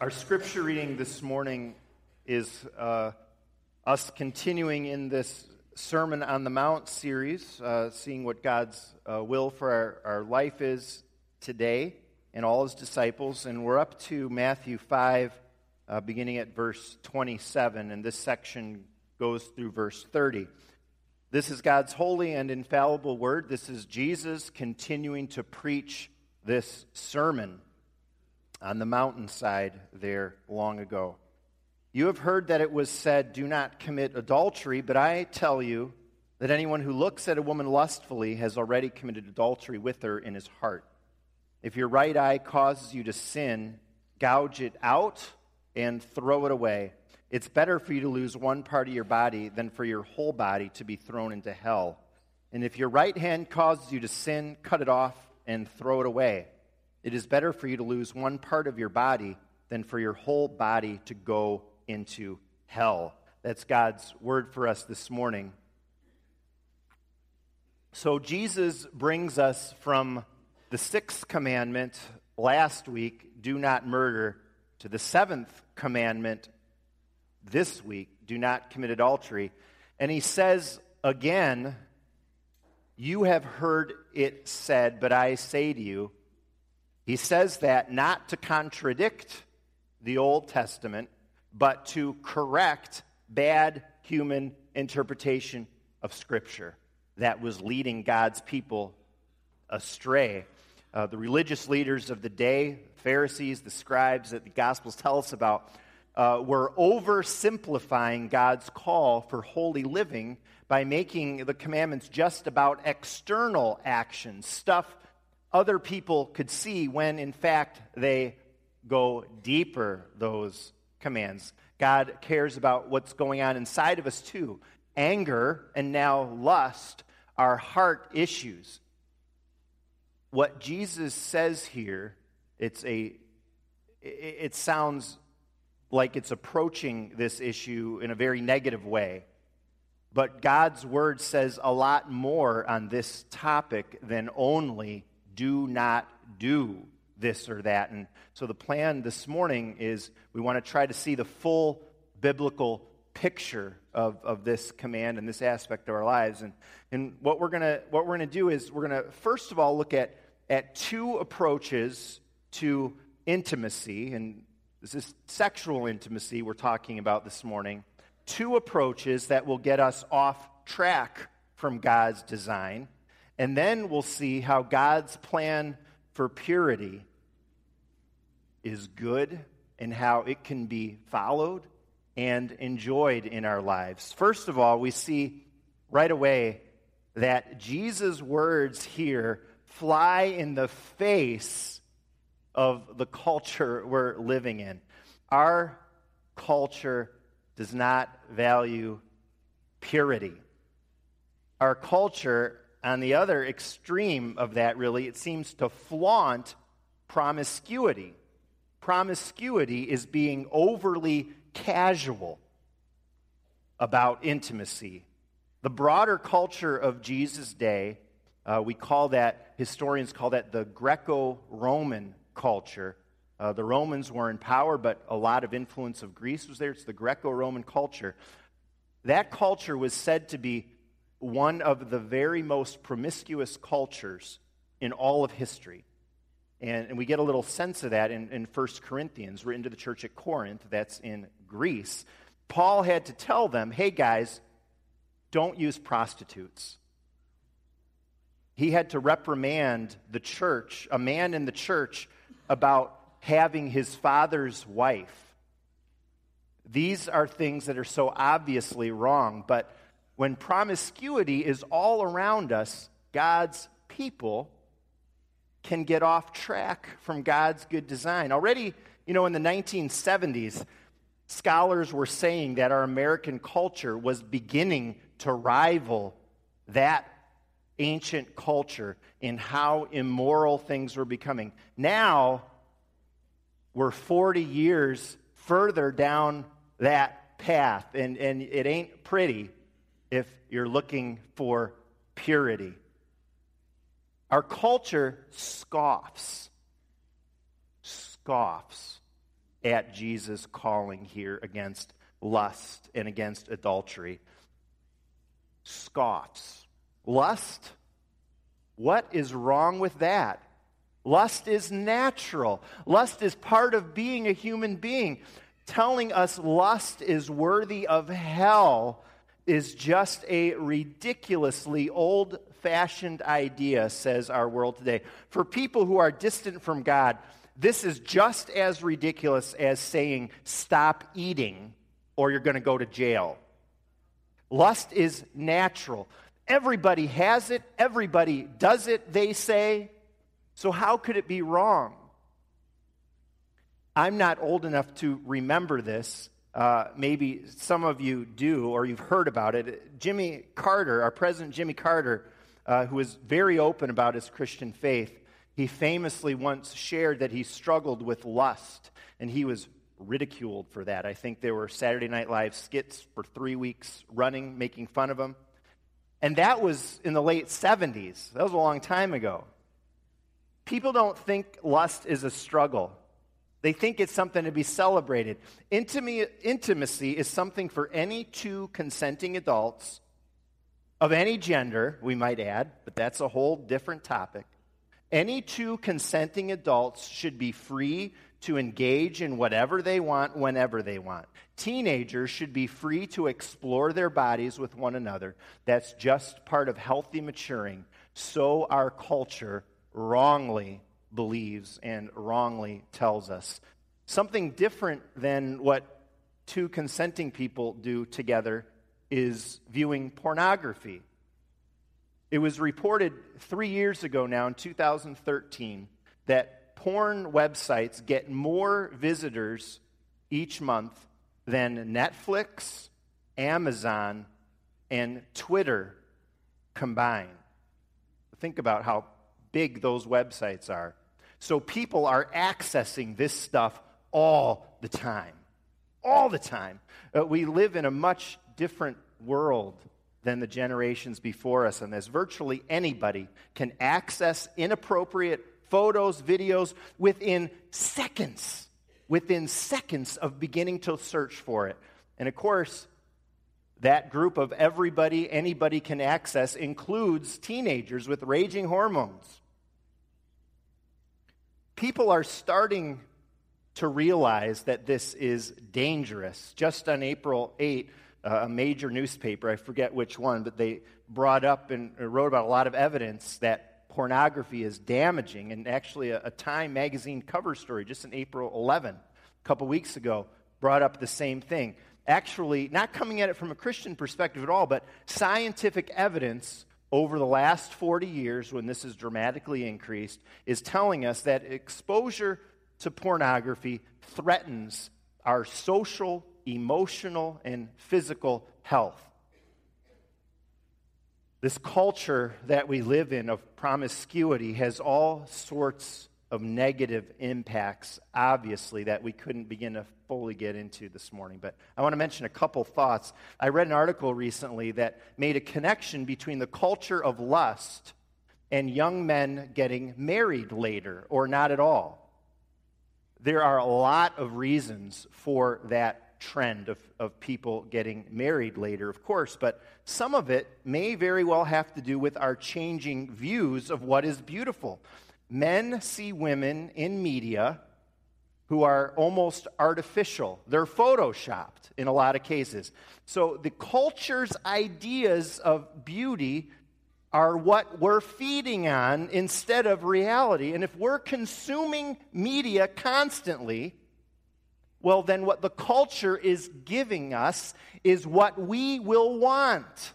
Our scripture reading this morning is uh, us continuing in this Sermon on the Mount series, uh, seeing what God's uh, will for our, our life is today and all his disciples. And we're up to Matthew 5, uh, beginning at verse 27, and this section goes through verse 30. This is God's holy and infallible word. This is Jesus continuing to preach this sermon on the mountainside there long ago. You have heard that it was said, Do not commit adultery, but I tell you that anyone who looks at a woman lustfully has already committed adultery with her in his heart. If your right eye causes you to sin, gouge it out and throw it away. It's better for you to lose one part of your body than for your whole body to be thrown into hell. And if your right hand causes you to sin, cut it off and throw it away. It is better for you to lose one part of your body than for your whole body to go into hell. That's God's word for us this morning. So, Jesus brings us from the sixth commandment last week, do not murder, to the seventh commandment this week, do not commit adultery. And he says again, You have heard it said, but I say to you, he says that not to contradict the Old Testament, but to correct bad human interpretation of Scripture that was leading God's people astray. Uh, the religious leaders of the day, Pharisees, the scribes that the Gospels tell us about, uh, were oversimplifying God's call for holy living by making the commandments just about external actions, stuff other people could see when, in fact, they go deeper, those commands. God cares about what's going on inside of us, too. Anger and now lust are heart issues. What Jesus says here, it's a, it sounds like it's approaching this issue in a very negative way. But God's word says a lot more on this topic than only do not do this or that. And so the plan this morning is we want to try to see the full biblical picture of, of this command and this aspect of our lives. And, and what we're gonna what we're gonna do is we're gonna first of all look at at two approaches to intimacy, and this is sexual intimacy we're talking about this morning. Two approaches that will get us off track from God's design and then we'll see how God's plan for purity is good and how it can be followed and enjoyed in our lives. First of all, we see right away that Jesus' words here fly in the face of the culture we're living in. Our culture does not value purity. Our culture on the other extreme of that, really, it seems to flaunt promiscuity. Promiscuity is being overly casual about intimacy. The broader culture of Jesus' day, uh, we call that, historians call that the Greco Roman culture. Uh, the Romans were in power, but a lot of influence of Greece was there. It's the Greco Roman culture. That culture was said to be one of the very most promiscuous cultures in all of history. And, and we get a little sense of that in, in 1 Corinthians, written to the church at Corinth, that's in Greece. Paul had to tell them, hey guys, don't use prostitutes. He had to reprimand the church, a man in the church, about having his father's wife. These are things that are so obviously wrong, but when promiscuity is all around us, God's people can get off track from God's good design. Already, you know, in the 1970s, scholars were saying that our American culture was beginning to rival that ancient culture in how immoral things were becoming. Now, we're 40 years further down that path, and, and it ain't pretty if you're looking for purity. Our culture scoffs, scoffs at Jesus' calling here against lust and against adultery. Scoffs. Lust? What is wrong with that? Lust is natural. Lust is part of being a human being. Telling us lust is worthy of hell is just a ridiculously old fashioned idea, says our world today. For people who are distant from God, this is just as ridiculous as saying, stop eating or you're going to go to jail. Lust is natural. Everybody has it, everybody does it, they say. So, how could it be wrong? I'm not old enough to remember this. Uh, maybe some of you do, or you've heard about it. Jimmy Carter, our president Jimmy Carter, uh, who was very open about his Christian faith, he famously once shared that he struggled with lust, and he was ridiculed for that. I think there were Saturday Night Live skits for three weeks running, making fun of him. And that was in the late 70s. That was a long time ago. People don't think lust is a struggle. They think it's something to be celebrated. Intimacy is something for any two consenting adults of any gender, we might add, but that's a whole different topic. Any two consenting adults should be free to engage in whatever they want whenever they want. Teenagers should be free to explore their bodies with one another. That's just part of healthy maturing. So our culture wrongly believes and wrongly tells us. Something different than what two consenting people do together is viewing pornography. It was reported three years ago now, in 2013, that porn websites get more visitors each month than Netflix, Amazon, and Twitter combined. Think about how big those websites are. So people are accessing this stuff all the time. All the time. Uh, we live in a much different world than the generations before us, and as virtually anybody can access inappropriate photos, videos within seconds, within seconds of beginning to search for it. And of course, that group of everybody anybody can access includes teenagers with raging hormones people are starting to realize that this is dangerous. Just on April 8, uh, a major newspaper, I forget which one, but they brought up and wrote about a lot of evidence that pornography is damaging. And actually, a, Time magazine cover story just in April 11, a couple weeks ago, brought up the same thing. Actually, not coming at it from a Christian perspective at all, but scientific evidence over the last 40 years, when this has dramatically increased, is telling us that exposure to pornography threatens our social, emotional, and physical health. This culture that we live in of promiscuity has all sorts of negative impacts, obviously, that we couldn't begin to fully get into this morning. But I want to mention a couple thoughts. I read an article recently that made a connection between the culture of lust and young men getting married later or not at all. There are a lot of reasons for that trend of, of people getting married later, of course, but some of it may very well have to do with our changing views of what is beautiful men see women in media who are almost artificial. They're photoshopped in a lot of cases. So the culture's ideas of beauty are what we're feeding on instead of reality. And if we're consuming media constantly, well, then what the culture is giving us is what we will want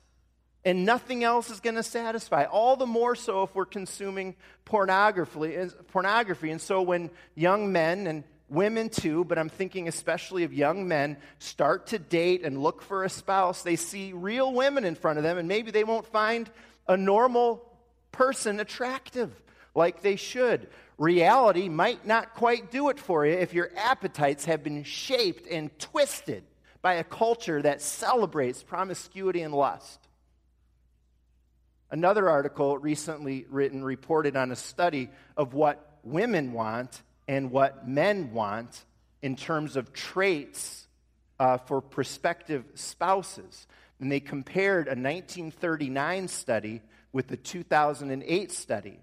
and nothing else is going to satisfy. All the more so if we're consuming pornography. Pornography, and so when young men and women too, but I'm thinking especially of young men start to date and look for a spouse, they see real women in front of them, and maybe they won't find a normal person attractive like they should. Reality might not quite do it for you if your appetites have been shaped and twisted by a culture that celebrates promiscuity and lust. Another article recently written reported on a study of what women want and what men want in terms of traits uh, for prospective spouses. And they compared a 1939 study with the 2008 study.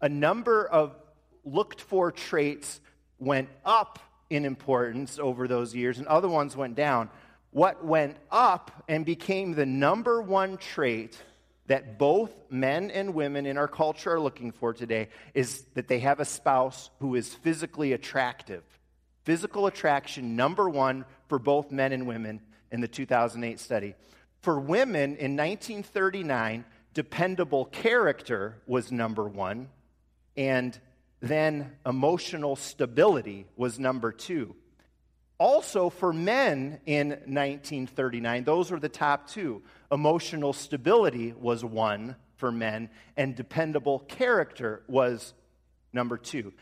A number of looked for traits went up in importance over those years, and other ones went down. What went up and became the number one trait that both men and women in our culture are looking for today is that they have a spouse who is physically attractive. Physical attraction, number one for both men and women in the 2008 study. For women in 1939, dependable character was number one, and then emotional stability was number two. Also, for men in 1939, those were the top two. Emotional stability was one for men, and dependable character was number two.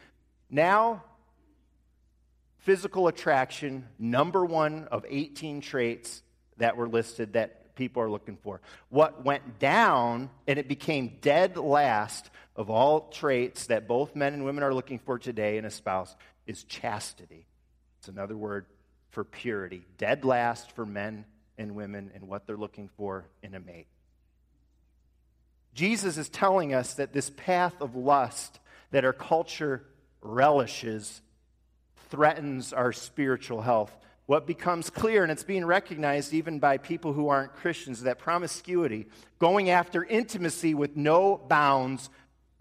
Now, physical attraction, number one of 18 traits that were listed that people are looking for. What went down, and it became dead last of all traits that both men and women are looking for today in a spouse, is chastity. It's another word for purity. Dead last for men and women and what they're looking for in a mate. Jesus is telling us that this path of lust that our culture relishes threatens our spiritual health. What becomes clear, and it's being recognized even by people who aren't Christians, that promiscuity, going after intimacy with no bounds,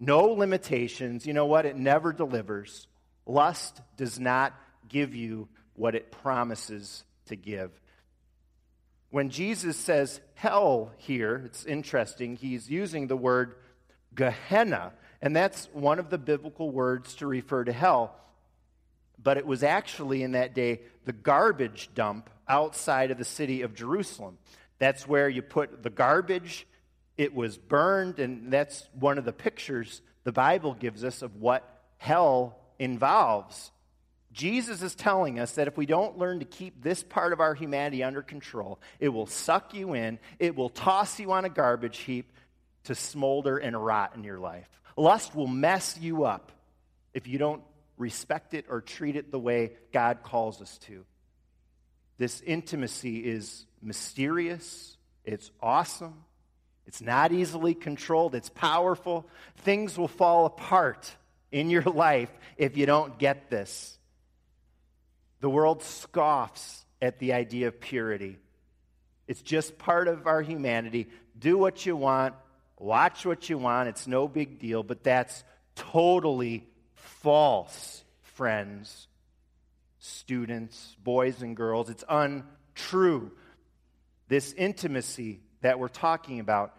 no limitations, you know what? It never delivers. Lust does not give you what it promises to give. When Jesus says hell here, it's interesting, he's using the word Gehenna, and that's one of the biblical words to refer to hell. But it was actually in that day the garbage dump outside of the city of Jerusalem. That's where you put the garbage, it was burned, and that's one of the pictures the Bible gives us of what hell involves. Jesus is telling us that if we don't learn to keep this part of our humanity under control, it will suck you in, it will toss you on a garbage heap to smolder and rot in your life. Lust will mess you up if you don't respect it or treat it the way God calls us to. This intimacy is mysterious, it's awesome, it's not easily controlled, it's powerful. Things will fall apart in your life if you don't get this. The world scoffs at the idea of purity. It's just part of our humanity. Do what you want, watch what you want. It's no big deal, but that's totally false, friends, students, boys and girls. It's untrue. This intimacy that we're talking about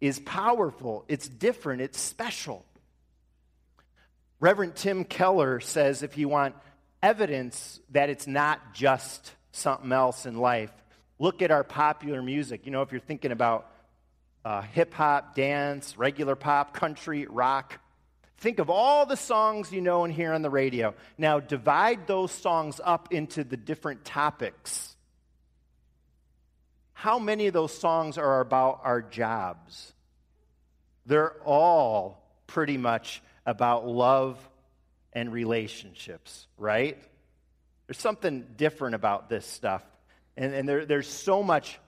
is powerful, it's different, it's special. Reverend Tim Keller says if you want evidence that it's not just something else in life. Look at our popular music. You know, if you're thinking about uh, hip hop, dance, regular pop, country, rock, think of all the songs you know and hear on the radio. Now, divide those songs up into the different topics. How many of those songs are about our jobs? They're all pretty much about love and relationships, right? There's something different about this stuff. And, and there, there's so much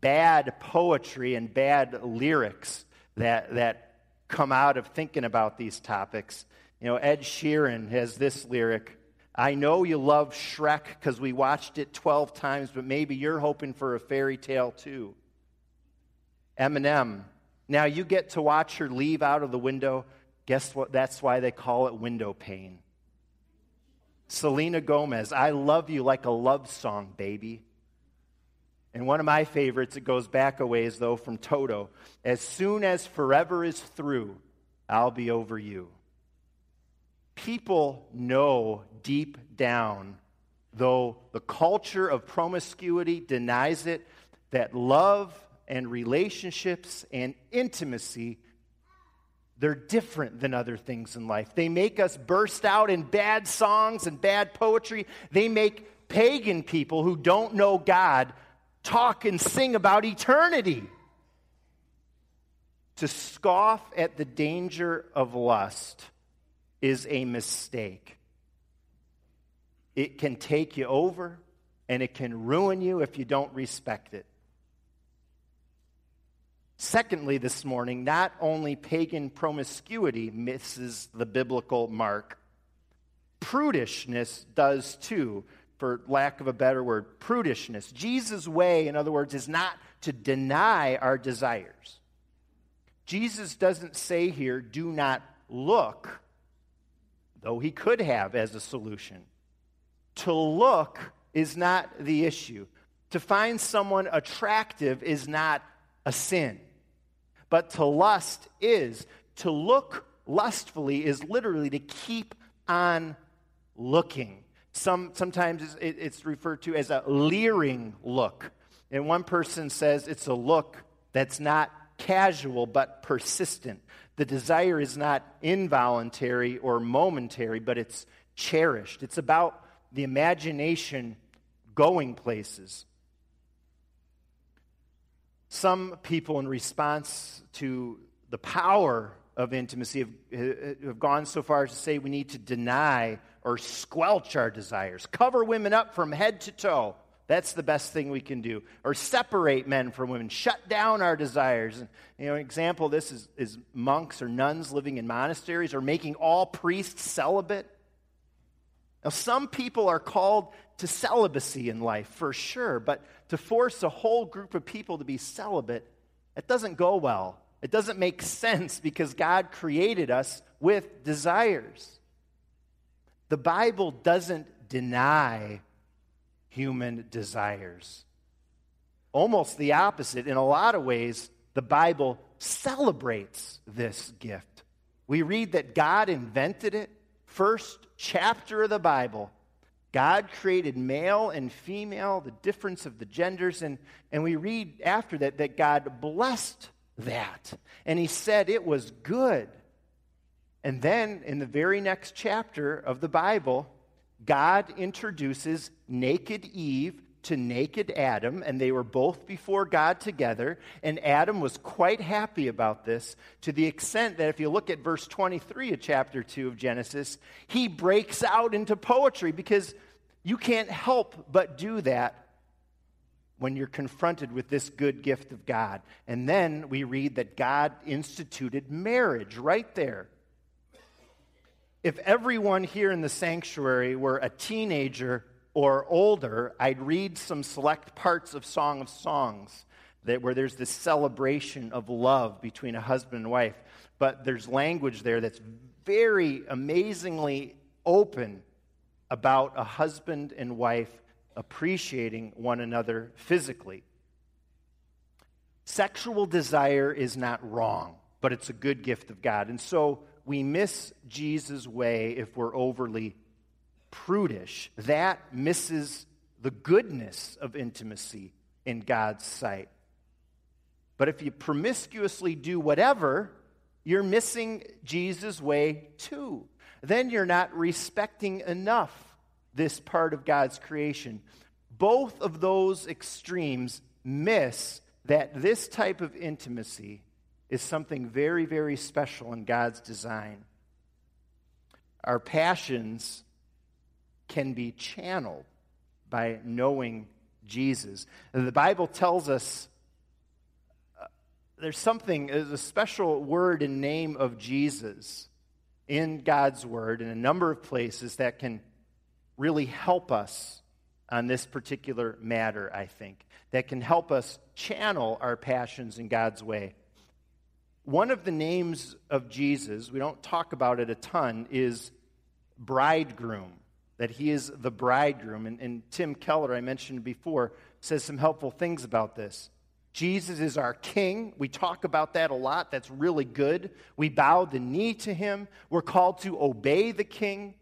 bad poetry and bad lyrics that, that come out of thinking about these topics. You know, Ed Sheeran has this lyric I know you love Shrek because we watched it 12 times, but maybe you're hoping for a fairy tale too. Eminem, now you get to watch her leave out of the window Guess what? That's why they call it window pane. Selena Gomez, I love you like a love song, baby. And one of my favorites, it goes back a ways though, from Toto. As soon as forever is through, I'll be over you. People know deep down, though the culture of promiscuity denies it, that love and relationships and intimacy they're different than other things in life. They make us burst out in bad songs and bad poetry. They make pagan people who don't know God talk and sing about eternity. To scoff at the danger of lust is a mistake. it can take you over and it can ruin you if you don't respect it. Secondly, this morning, not only pagan promiscuity misses the biblical mark, prudishness does too, for lack of a better word. Prudishness. Jesus' way, in other words, is not to deny our desires. Jesus doesn't say here, do not look, though he could have as a solution. To look is not the issue. To find someone attractive is not a sin. But to lust is. To look lustfully is literally to keep on looking. Some, sometimes it's, referred to as a leering look. And one person says it's a look that's not casual but persistent. The desire is not involuntary or momentary, but it's cherished. It's about the imagination going places. Some people, in response to the power of intimacy, have, have gone so far as to say we need to deny or squelch our desires, cover women up from head to toe. That's the best thing we can do. Or separate men from women, shut down our desires. And, you know, an example of this is, is monks or nuns living in monasteries or making all priests celibate. Now, some people are called to celibacy in life, for sure, but to force a whole group of people to be celibate, it doesn't go well. It doesn't make sense because God created us with desires. The Bible doesn't deny human desires. Almost the opposite. In a lot of ways, the Bible celebrates this gift. We read that God invented it, first chapter of the Bible. God created male and female, the difference of the genders, and, and we read after that that God blessed that. And he said it was good. And then in the very next chapter of the Bible, God introduces naked Eve to naked Adam, and they were both before God together. And Adam was quite happy about this to the extent that if you look at verse 23 of chapter 2 of Genesis, he breaks out into poetry because you can't help but do that when you're confronted with this good gift of God. And then we read that God instituted marriage right there if everyone here in the sanctuary were a teenager or older, I'd read some select parts of Song of Songs that, where there's this celebration of love between a husband and wife. But there's language there that's very amazingly open about a husband and wife appreciating one another physically. Sexual desire is not wrong, but it's a good gift of God. And so we miss Jesus' way if we're overly prudish. That misses the goodness of intimacy in God's sight. But if you promiscuously do whatever, you're missing Jesus' way too. Then you're not respecting enough this part of God's creation. Both of those extremes miss that this type of intimacy is something very, very special in God's design. Our passions can be channeled by knowing Jesus. The Bible tells us uh, there's something, there's a special word and name of Jesus in God's Word in a number of places that can really help us on this particular matter, I think, that can help us channel our passions in God's way. One of the names of Jesus, we don't talk about it a ton, is bridegroom, that he is the bridegroom. And, and, Tim Keller, I mentioned before, says some helpful things about this. Jesus is our king. We talk about that a lot. That's really good. We bow the knee to him. We're called to obey the king.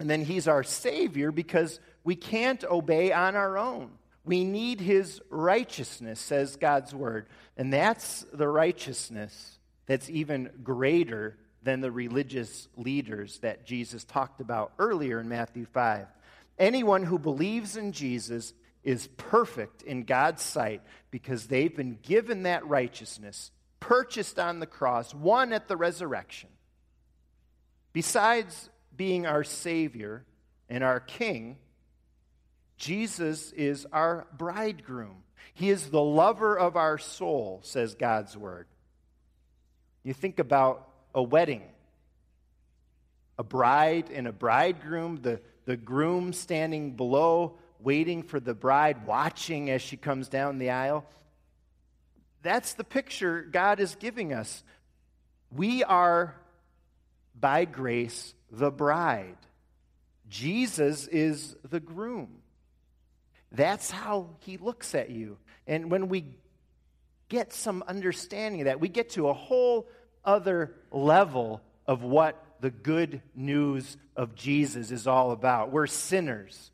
And then he's our savior because we can't obey on our own. We need his righteousness, says God's word. And that's the righteousness that's even greater than the religious leaders that Jesus talked about earlier in Matthew 5. Anyone who believes in Jesus is perfect in God's sight because they've been given that righteousness, purchased on the cross, won at the resurrection. Besides being our Savior, and our king, Jesus is our bridegroom. He is the lover of our soul, says God's word. You think about a wedding, a bride and a bridegroom, the, the groom standing below, waiting for the bride, watching as she comes down the aisle. That's the picture God is giving us. We are, by grace, the bride. Jesus is the groom. That's how he looks at you. And when we get some understanding of that, we get to a whole other level of what the good news of Jesus is all about. We're sinners.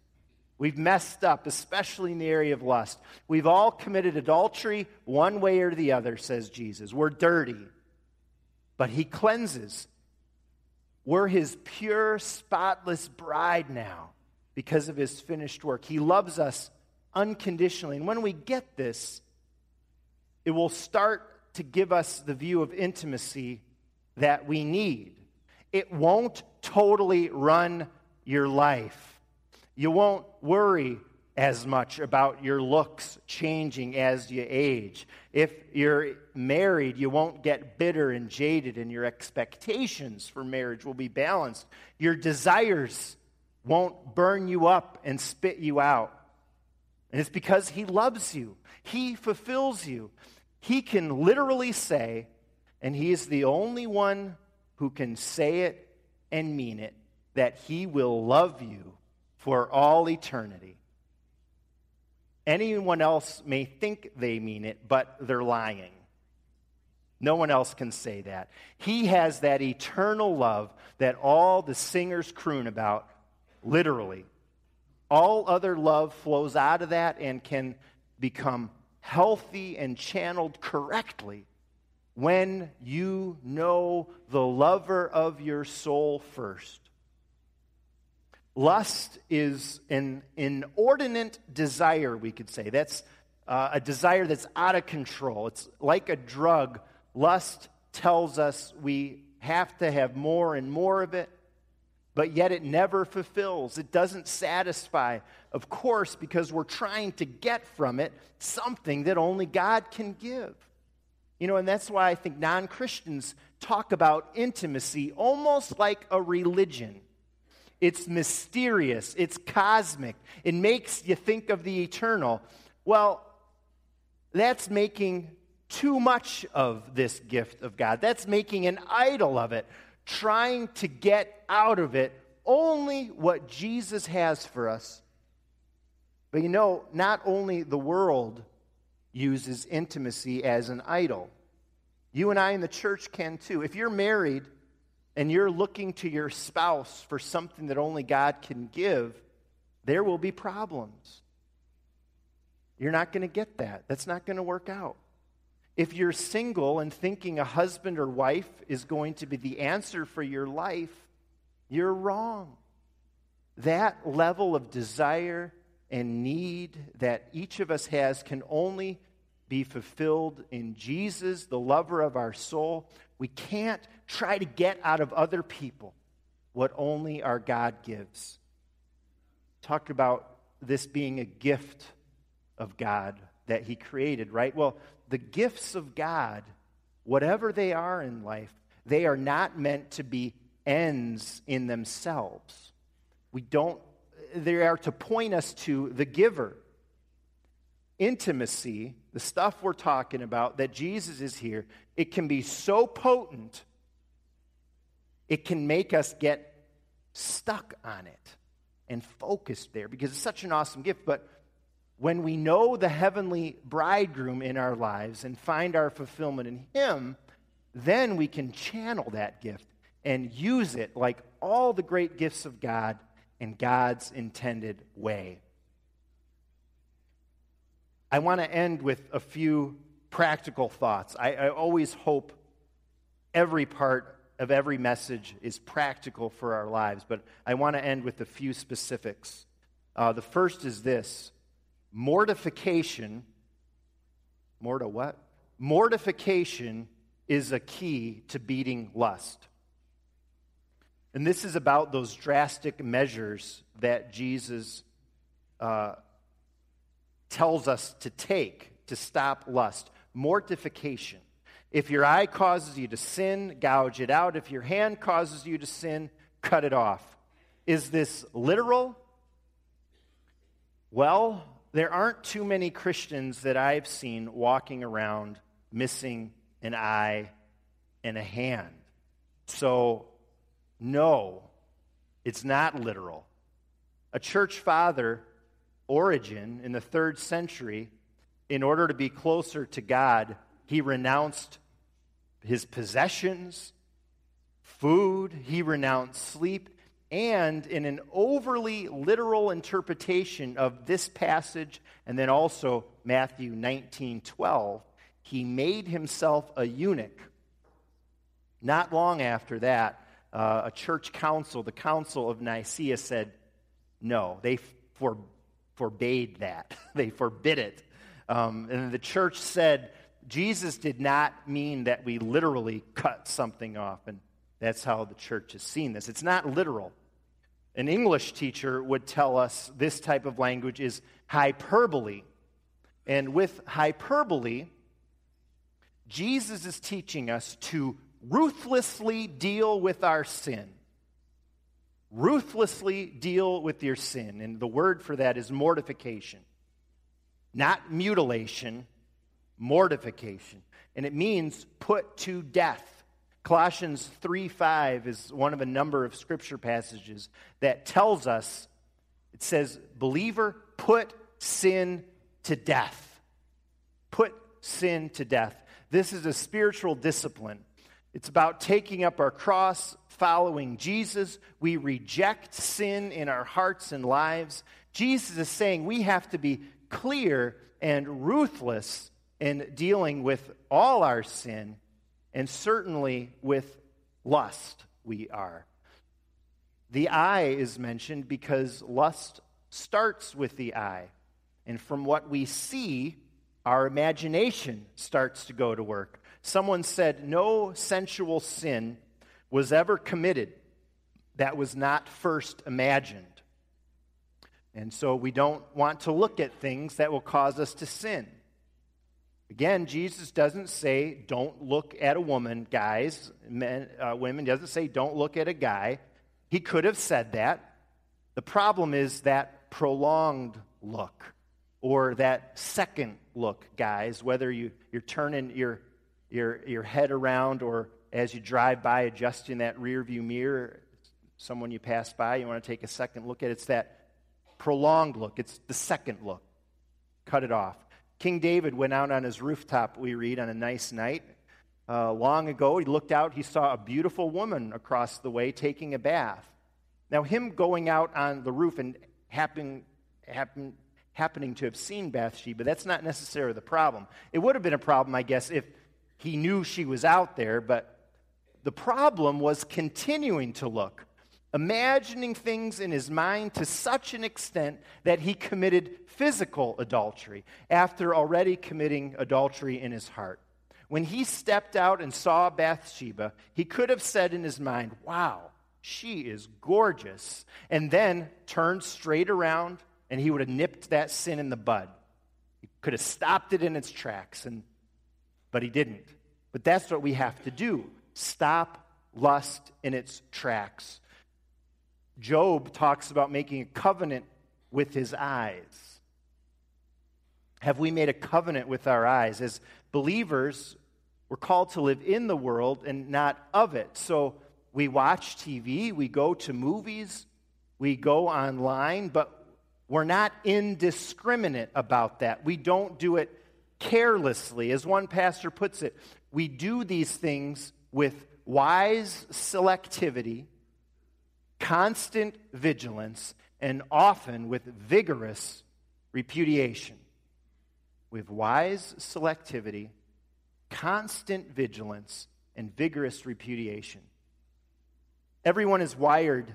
We've messed up, especially in the area of lust. We've all committed adultery one way or the other, says Jesus. We're dirty. But he cleanses. We're his pure, spotless bride now because of his finished work. He loves us unconditionally. And when we get this, it will start to give us the view of intimacy that we need. It won't totally run your life. You won't worry as much about your looks changing as you age. If you're married, you won't get bitter and jaded, and your expectations for marriage will be balanced. Your desires won't burn you up and spit you out. And it's because He loves you, He fulfills you. He can literally say, and He is the only one who can say it and mean it, that He will love you for all eternity. Anyone else may think they mean it, but they're lying. No one else can say that. He has that eternal love that all the singers croon about, literally. All other love flows out of that and can become healthy and channeled correctly when you know the lover of your soul first. Lust is an inordinate desire, we could say. That's uh, a desire that's out of control. It's like a drug. Lust tells us we have to have more and more of it but yet it never fulfills. It doesn't satisfy, of course, because we're trying to get from it something that only God can give. You know, and that's why I think non Christians talk about intimacy almost like a religion. It's mysterious, it's cosmic, it makes you think of the eternal. Well, that's making too much of this gift of God. That's making an idol of it trying to get out of it only what Jesus has for us. But you know, not only the world uses intimacy as an idol, you and I in the church can too. If you're married and you're looking to your spouse for something that only God can give, there will be problems. You're not going to get that. That's not going to work out. If you're single and thinking a husband or wife is going to be the answer for your life, you're wrong. That level of desire and need that each of us has can only be fulfilled in Jesus, the lover of our soul. We can't try to get out of other people what only our God gives. Talk about this being a gift of God that He created, right? Well, the gifts of God, whatever they are in life, they are not meant to be ends in themselves. We don't, they are to point us to the giver. Intimacy, the stuff we're talking about, that Jesus is here, it can be so potent, it can make us get stuck on it and focused there because it's such an awesome gift. But when we know the heavenly bridegroom in our lives and find our fulfillment in Him, then we can channel that gift and use it like all the great gifts of God in God's intended way. I want to end with a few practical thoughts. I, I, always hope every part of every message is practical for our lives, but I want to end with a few specifics. Uh, the first is this Mortification, more to what? Mortification is a key to beating lust. And this is about those drastic measures that Jesus uh, tells us to take to stop lust mortification. If your eye causes you to sin, gouge it out. If your hand causes you to sin, cut it off. Is this literal? Well, there aren't too many Christians that I've seen walking around missing an eye and a hand. So, no, it's not literal. A church father, Origen, in the third century, in order to be closer to God, he renounced his possessions, food, he renounced sleep, and in an overly literal interpretation of this passage and then also Matthew 19 12, he made himself a eunuch. Not long after that, uh, a church council, the Council of Nicaea, said no. They for, forbade that, they forbid it. Um, and the church said Jesus did not mean that we literally cut something off. And that's how the church has seen this. It's not literal. An English teacher would tell us this type of language is hyperbole. And with hyperbole, Jesus is teaching us to ruthlessly deal with our sin. Ruthlessly deal with your sin. And the word for that is mortification. Not mutilation, mortification. And it means put to death. Colossians 3 5 is one of a number of scripture passages that tells us, it says, believer, put sin to death. Put sin to death. This is a spiritual discipline. It's about taking up our cross, following Jesus. We reject sin in our hearts and lives. Jesus is saying we have to be clear and ruthless in dealing with all our sin and certainly with lust, we are. The eye is mentioned because lust starts with the eye. And from what we see, our imagination starts to go to work. Someone said, No sensual sin was ever committed that was not first imagined. And so we don't want to look at things that will cause us to sin. Again, Jesus doesn't say, don't look at a woman, guys, men, uh, women. Doesn't say, don't look at a guy. He could have said that. The problem is that prolonged look or that second look, guys, whether you, you're turning your, your, your head around or as you drive by adjusting that rear view mirror, someone you pass by, you want to take a second look at. It's that prolonged look, it's the second look. Cut it off. King David went out on his rooftop, we read, on a nice night. Uh, long ago, he looked out, he saw a beautiful woman across the way taking a bath. Now, him going out on the roof and happen, happen, happening to have seen Bathsheba, that's not necessarily the problem. It would have been a problem, I guess, if he knew she was out there, but the problem was continuing to look imagining things in his mind to such an extent that he committed physical adultery after already committing adultery in his heart. When he stepped out and saw Bathsheba, he could have said in his mind, Wow, she is gorgeous, and then turned straight around and he would have nipped that sin in the bud. He could have stopped it in its tracks, and, but he didn't. But that's what we have to do stop lust in its tracks Job talks about making a covenant with his eyes. Have we made a covenant with our eyes? As believers, we're called to live in the world and not of it. So we watch TV, we go to movies, we go online, but we're not indiscriminate about that. We don't do it carelessly. As one pastor puts it, we do these things with wise selectivity constant vigilance, and often with vigorous repudiation. With wise selectivity, constant vigilance, and vigorous repudiation. Everyone is wired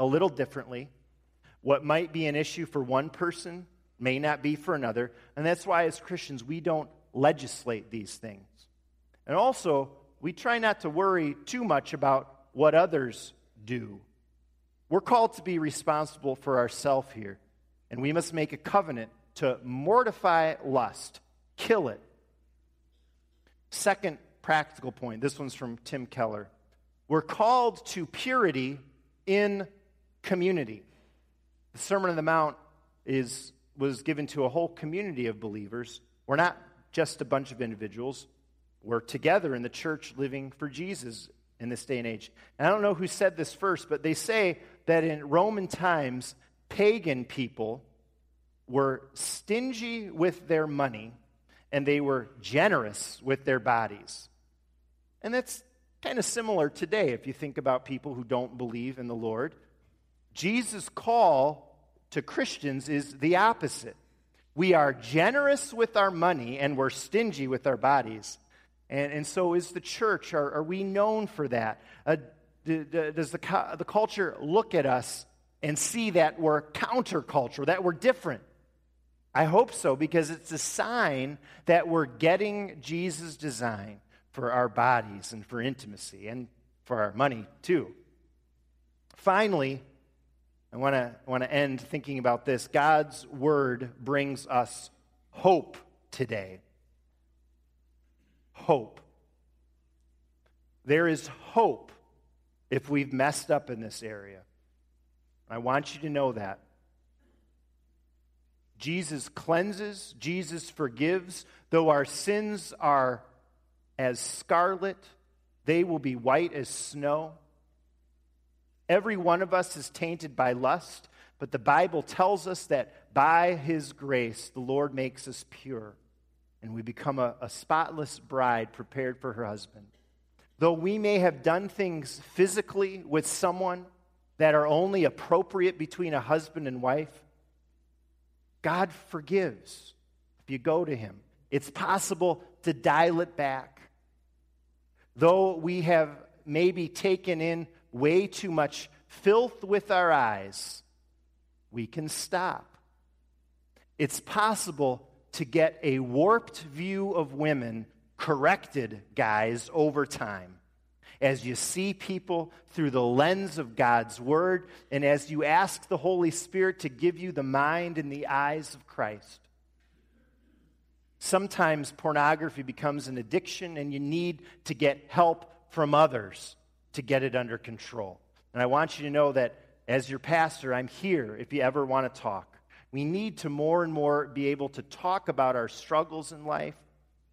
a little differently. What might be an issue for one person may not be for another. And that's why, as Christians, we don't legislate these things. And also, we try not to worry too much about what others do. We're called to be responsible for ourselves here, and we must make a covenant to mortify lust, kill it. Second practical point this one's from Tim Keller. We're called to purity in community. The Sermon on the Mount is, was given to a whole community of believers. We're not just a bunch of individuals, we're together in the church living for Jesus in this day and age. And I don't know who said this first, but they say that in Roman times, pagan people were stingy with their money and they were generous with their bodies. And that's kind of similar today if you think about people who don't believe in the Lord. Jesus' call to Christians is the opposite. We are generous with our money and we're stingy with our bodies. And, and so is the church. Are, are we known for that? Uh, does the, the culture look at us and see that we're counterculture, that we're different? I hope so, because it's a sign that we're getting Jesus' design for our bodies and for intimacy and for our money, too. Finally, I want to want to end thinking about this. God's word brings us hope today hope. There is hope if we've messed up in this area. I want you to know that. Jesus cleanses, Jesus forgives. Though our sins are as scarlet, they will be white as snow. Every one of us is tainted by lust, but the Bible tells us that by his grace, the Lord makes us pure and we become a, a spotless bride prepared for her husband. Though we may have done things physically with someone that are only appropriate between a husband and wife, God forgives if you go to Him. It's possible to dial it back. Though we have maybe taken in way too much filth with our eyes, we can stop. It's possible to get a warped view of women corrected, guys, over time. As you see people through the lens of God's Word, and as you ask the Holy Spirit to give you the mind and the eyes of Christ. Sometimes pornography becomes an addiction, and you need to get help from others to get it under control. And I want you to know that as your pastor, I'm here if you ever want to talk. We need to more and more be able to talk about our struggles in life,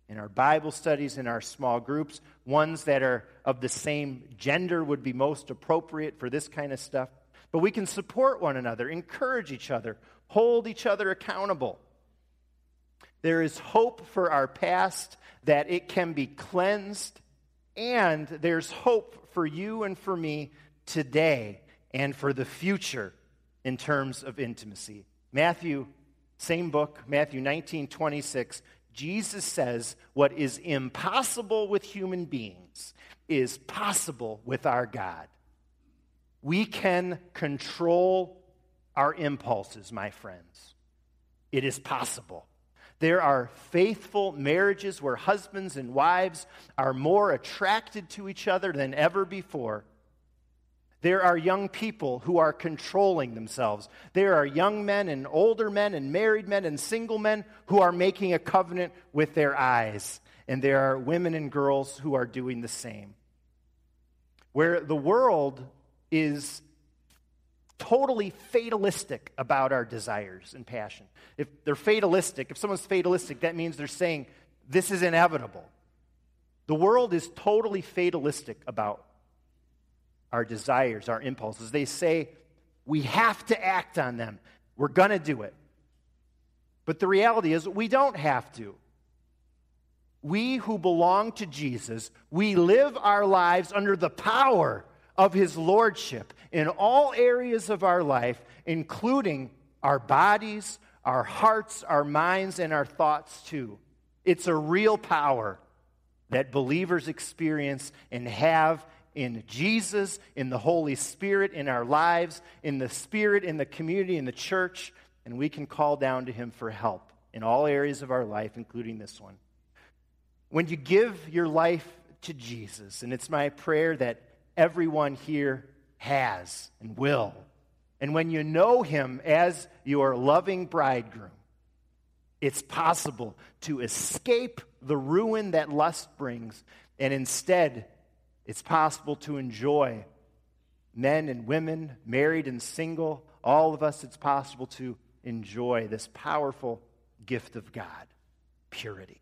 in our Bible studies, in our small groups. Ones that are of the same gender would be most appropriate for this kind of stuff. But we can support one another, encourage each other, hold each other accountable. There is hope for our past that it can be cleansed, and there's hope for you and for me today and for the future in terms of intimacy. Matthew, same book, Matthew 19, 26, Jesus says what is impossible with human beings is possible with our God. We can control our impulses, my friends. It is possible. There are faithful marriages where husbands and wives are more attracted to each other than ever before there are young people who are controlling themselves. There are young men and older men and married men and single men who are making a covenant with their eyes. And there are women and girls who are doing the same. Where the world is totally fatalistic about our desires and passion. If they're fatalistic, if someone's fatalistic, that means they're saying this is inevitable. The world is totally fatalistic about our desires, our impulses. They say we have to act on them. We're going to do it. But the reality is, we don't have to. We who belong to Jesus, we live our lives under the power of his lordship in all areas of our life, including our bodies, our hearts, our minds, and our thoughts too. It's a real power that believers experience and have in Jesus, in the Holy Spirit, in our lives, in the Spirit, in the community, in the church, and we can call down to Him for help in all areas of our life, including this one. When you give your life to Jesus, and it's my prayer that everyone here has and will. And when you know Him as your loving bridegroom, it's possible to escape the ruin that lust brings, and instead, it's possible to enjoy men and women, married and single, all of us, it's possible to enjoy this powerful gift of God purity.